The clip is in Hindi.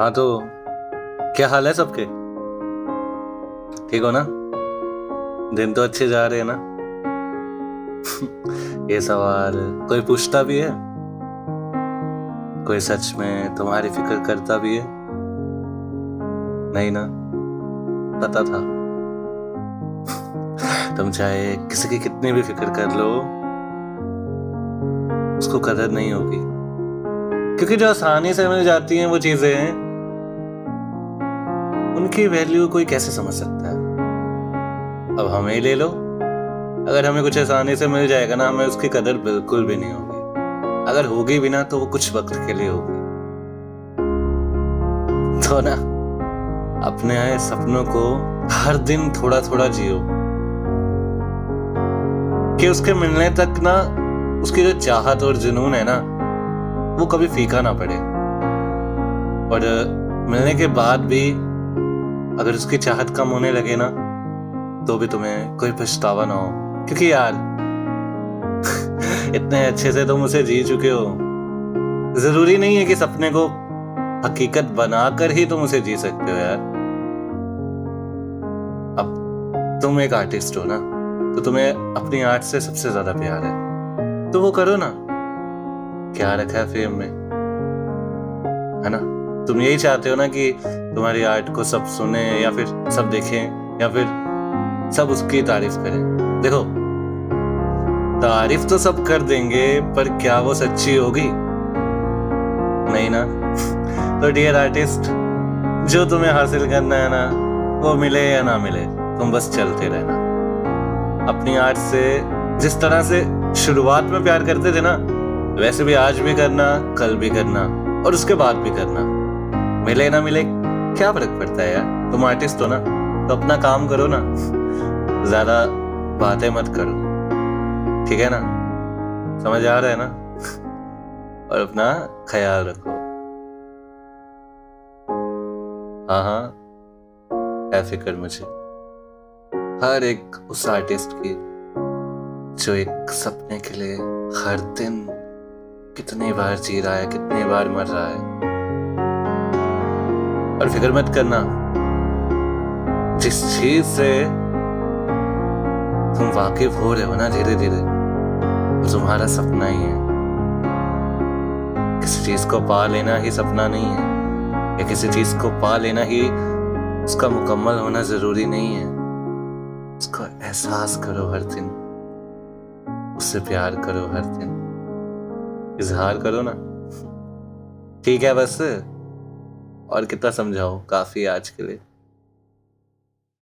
हाँ तो क्या हाल है सबके? ठीक हो ना? दिन तो अच्छे जा रहे हैं ना? ये सवाल कोई पूछता भी है? कोई सच में तुम्हारी फ़िक्र करता भी है? नहीं ना? पता था। तुम चाहे किसी की कितनी भी फ़िक्र कर लो, उसको कदर नहीं होगी। क्योंकि जो आसानी से मिल जाती हैं वो चीज़ें उनकी वैल्यू कोई कैसे समझ सकता है? अब हमें ले लो। अगर हमें कुछ आसानी से मिल जाएगा ना, हमें उसकी कदर बिल्कुल भी नहीं होगी। अगर होगी भी ना तो वो कुछ वक्त के लिए होगी। तो ना, अपने आए सपनों को हर दिन थोड़ा थोड़ा जियो। कि उसके मिलने तक ना, उसकी जो चाहत और जुनून है ना, वो कभी फीका ना पड़े। और मिलने के बाद भी अगर उसकी चाहत कम होने लगे ना तो भी तुम्हें कोई पछतावा ना हो। क्योंकि यार, इतने अच्छे से तुम उसे जी चुके हो। ज़रूरी नहीं है कि सपने को हकीकत बनाकर ही तुम उसे जी सकते हो यार। अब तुम एक आर्टिस्ट हो ना तो तुम्हें अपनी आर्ट से सबसे ज़्यादा प्यार है। तो वो करो ना, क्या रखा है फेम में? है ना? तुम यही चाहते हो ना कि तुम्हारी आर्ट को सब सुने या फिर सब देखें या फिर सब उसकी तारीफ़ करें? देखो, तारीफ़ तो सब कर देंगे, पर क्या वो सच्ची होगी? नहीं ना? तो डियर आर्टिस्ट जो तुम्हें हासिल करना है ना, वो मिले या ना मिले, तुम बस चलते रहना। अपनी आर्ट से जिस तरह से शुरुआत में प्यार करते थे ना, वैसे भी आज भी करना, कल भी करना, और उसके बाद भी करना। मिले ना मिले, क्या फ़र्क पड़ता है यार? तुम आर्टिस्ट हो ना तो अपना काम करो ना। ज़्यादा बातें मत करो। ठीक है ना? समझ आ रहा है ना? और अपना ख्याल रखो। हाँ हाँ। है फ़िक्र मुझे। हर एक उस आर्टिस्ट की, जो एक सपने के लिए हर दिन कितनी बार जी रहा है, कितनी बार मर रहा है। और फ़िक्र मत करना। जिस चीज़ से तुम वाकिफ हो रहे हो ना धीरे धीरे, वो तुम्हारा सपना ही है। किसी चीज़ को पा लेना ही सपना नहीं है, या किसी चीज़ को पा लेना ही उसका मुकम्मल होना ज़रूरी नहीं है। उसका एहसास करो हर दिन, उससे प्यार करो हर दिन। इजहार करो ना। ठीक है बस। और कितना समझाओ काफ़ी आज के लिए।